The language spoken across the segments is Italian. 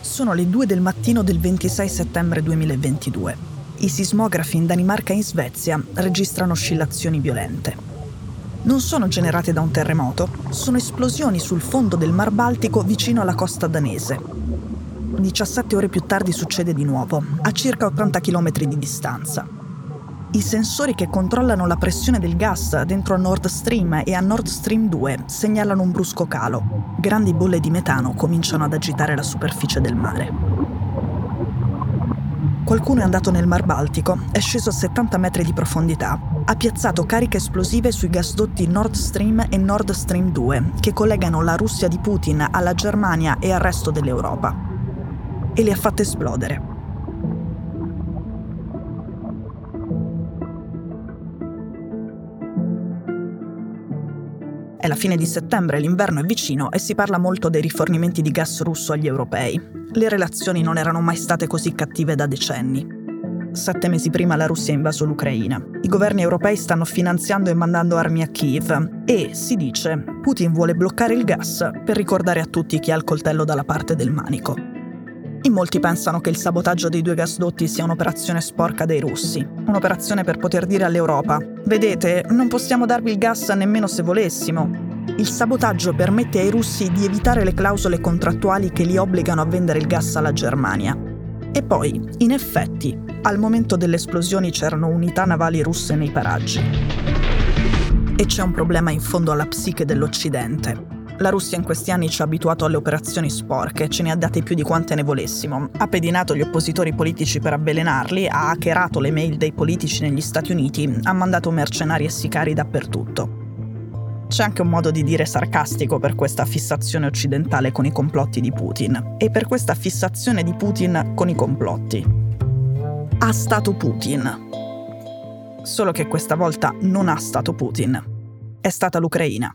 Sono le 2 del mattino del 26 settembre 2022. I sismografi in Danimarca e in Svezia registrano oscillazioni violente. Non sono generate da un terremoto, sono esplosioni sul fondo del Mar Baltico vicino alla costa danese. 17 ore più tardi succede di nuovo, a circa 80 km di distanza. I sensori che controllano la pressione del gas dentro a Nord Stream e a Nord Stream 2 segnalano un brusco calo. Grandi bolle di metano cominciano ad agitare la superficie del mare. Qualcuno è andato nel Mar Baltico, è sceso a 70 metri di profondità, ha piazzato cariche esplosive sui gasdotti Nord Stream e Nord Stream 2, che collegano la Russia di Putin alla Germania e al resto dell'Europa. E le ha fatte esplodere. È la fine di settembre, l'inverno è vicino e si parla molto dei rifornimenti di gas russo agli europei. Le relazioni non erano mai state così cattive da decenni. Sette mesi prima la Russia ha invaso l'Ucraina. I governi europei stanno finanziando e mandando armi a Kiev e, si dice, Putin vuole bloccare il gas per ricordare a tutti chi ha il coltello dalla parte del manico. In molti pensano che il sabotaggio dei due gasdotti sia un'operazione sporca dei russi, un'operazione per poter dire all'Europa, vedete, non possiamo darvi il gas nemmeno se volessimo. Il sabotaggio permette ai russi di evitare le clausole contrattuali che li obbligano a vendere il gas alla Germania. E poi, in effetti, al momento delle esplosioni c'erano unità navali russe nei paraggi. E c'è un problema in fondo alla psiche dell'Occidente. La Russia in questi anni ci ha abituato alle operazioni sporche, ce ne ha date più di quante ne volessimo. Ha pedinato gli oppositori politici per avvelenarli, ha hackerato le mail dei politici negli Stati Uniti, ha mandato mercenari e sicari dappertutto. C'è anche un modo di dire sarcastico per questa fissazione occidentale con i complotti di Putin e per questa fissazione di Putin con i complotti. Ha stato Putin. Solo che questa volta non ha stato Putin. È stata l'Ucraina.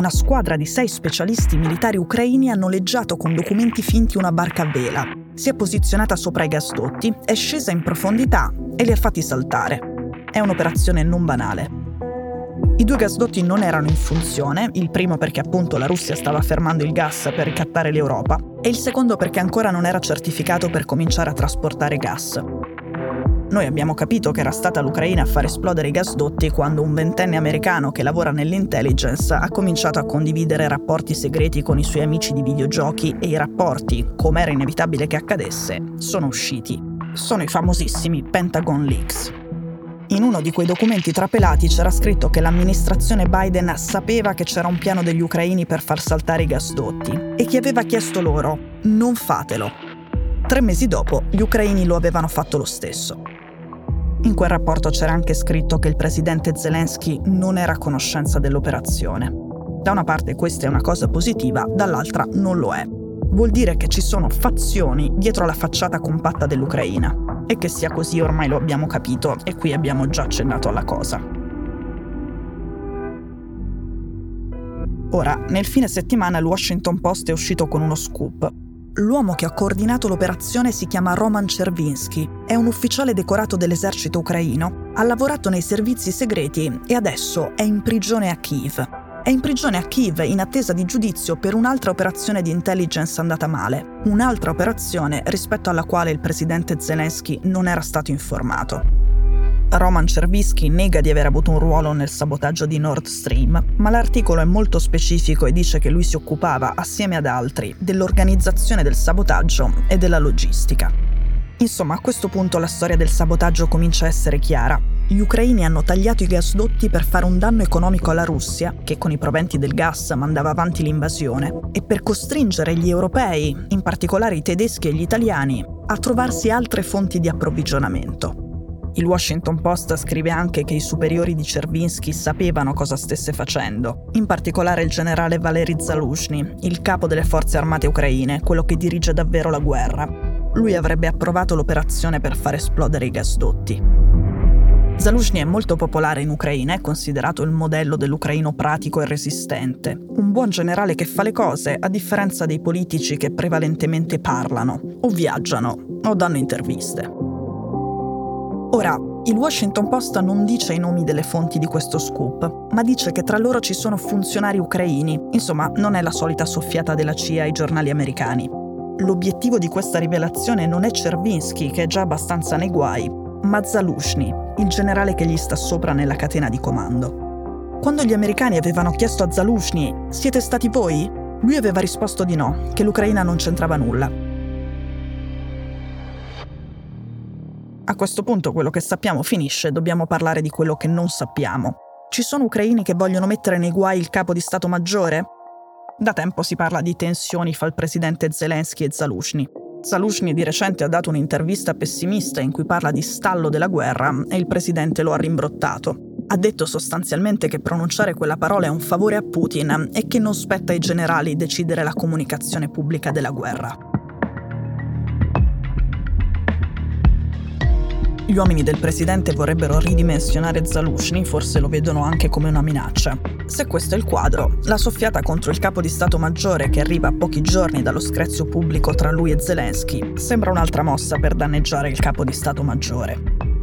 Una squadra di sei specialisti militari ucraini ha noleggiato con documenti finti una barca a vela. Si è posizionata sopra i gasdotti, è scesa in profondità e li ha fatti saltare. È un'operazione non banale. I due gasdotti non erano in funzione, il primo perché appunto la Russia stava fermando il gas per ricattare l'Europa e il secondo perché ancora non era certificato per cominciare a trasportare gas. Noi abbiamo capito che era stata l'Ucraina a far esplodere i gasdotti quando un ventenne americano che lavora nell'intelligence ha cominciato a condividere rapporti segreti con i suoi amici di videogiochi e i rapporti, come era inevitabile che accadesse, sono usciti. Sono i famosissimi Pentagon Leaks. In uno di quei documenti trapelati c'era scritto che l'amministrazione Biden sapeva che c'era un piano degli ucraini per far saltare i gasdotti e che aveva chiesto loro non fatelo. Tre mesi dopo gli ucraini lo avevano fatto lo stesso. In quel rapporto c'era anche scritto che il presidente Zelensky non era a conoscenza dell'operazione. Da una parte questa è una cosa positiva, dall'altra non lo è. Vuol dire che ci sono fazioni dietro la facciata compatta dell'Ucraina. E che sia così ormai lo abbiamo capito e qui abbiamo già accennato alla cosa. Ora, nel fine settimana il Washington Post è uscito con uno scoop L'uomo che ha coordinato l'operazione si chiama Roman Chervinsky, è un ufficiale decorato dell'esercito ucraino, ha lavorato nei servizi segreti e adesso è in prigione a Kiev. È in prigione a Kiev in attesa di giudizio per un'altra operazione di intelligence andata male, un'altra operazione rispetto alla quale il presidente Zelensky non era stato informato. Roman Cervischi nega di aver avuto un ruolo nel sabotaggio di Nord Stream, ma l'articolo è molto specifico e dice che lui si occupava, assieme ad altri, dell'organizzazione del sabotaggio e della logistica. Insomma, a questo punto la storia del sabotaggio comincia a essere chiara. Gli ucraini hanno tagliato i gasdotti per fare un danno economico alla Russia, che con i proventi del gas mandava avanti l'invasione, e per costringere gli europei, in particolare i tedeschi e gli italiani, a trovarsi altre fonti di approvvigionamento. Il Washington Post scrive anche che i superiori di Cervinsky sapevano cosa stesse facendo, in particolare il generale Valery Zaluzhny, il capo delle forze armate ucraine, quello che dirige davvero la guerra. Lui avrebbe approvato l'operazione per far esplodere i gasdotti. Zaluzhny è molto popolare in Ucraina, è considerato il modello dell'ucraino pratico e resistente, un buon generale che fa le cose, a differenza dei politici che prevalentemente parlano, o viaggiano, o danno interviste. Ora, il Washington Post non dice i nomi delle fonti di questo scoop, ma dice che tra loro ci sono funzionari ucraini, insomma non è la solita soffiata della CIA ai giornali americani. L'obiettivo di questa rivelazione non è Cervinsky, che è già abbastanza nei guai, ma Zalushny, il generale che gli sta sopra nella catena di comando. Quando gli americani avevano chiesto a Zalushny siete stati voi? Lui aveva risposto di no, che l'Ucraina non c'entrava nulla. A questo punto quello che sappiamo finisce, dobbiamo parlare di quello che non sappiamo. Ci sono ucraini che vogliono mettere nei guai il capo di Stato Maggiore? Da tempo si parla di tensioni fra il presidente Zelensky e Zalushny. Zalushny di recente ha dato un'intervista pessimista in cui parla di stallo della guerra e il presidente lo ha rimbrottato. Ha detto sostanzialmente che pronunciare quella parola è un favore a Putin e che non spetta ai generali decidere la comunicazione pubblica della guerra. Gli uomini del presidente vorrebbero ridimensionare Zalushny, forse lo vedono anche come una minaccia. Se questo è il quadro, la soffiata contro il capo di Stato Maggiore che arriva a pochi giorni dallo screzio pubblico tra lui e Zelensky sembra un'altra mossa per danneggiare il capo di Stato Maggiore.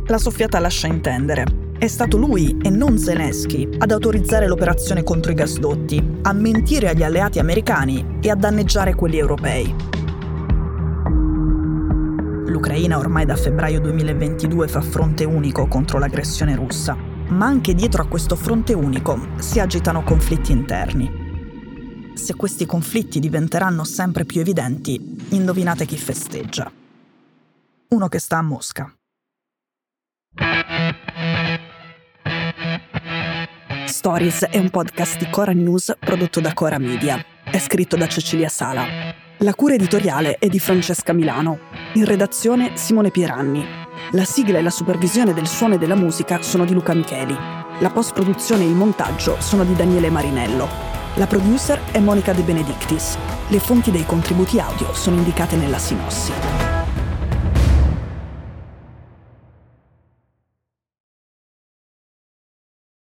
La soffiata lascia intendere è stato lui e non Zelensky ad autorizzare l'operazione contro i gasdotti, a mentire agli alleati americani e a danneggiare quelli europei. L'Ucraina ormai da febbraio 2022 fa fronte unico contro l'aggressione russa, ma anche dietro a questo fronte unico si agitano conflitti interni. Se questi conflitti diventeranno sempre più evidenti, indovinate chi festeggia. Uno che sta a Mosca. Stories è un podcast di Cora News prodotto da Cora Media. È scritto da Cecilia Sala. La cura editoriale è di Francesca Milano. In redazione Simone Pieranni. La sigla e la supervisione del suono e della musica sono di Luca Micheli. La post-produzione e il montaggio sono di Daniele Marinello. La producer è Monica De Benedictis. Le fonti dei contributi audio sono indicate nella sinossi.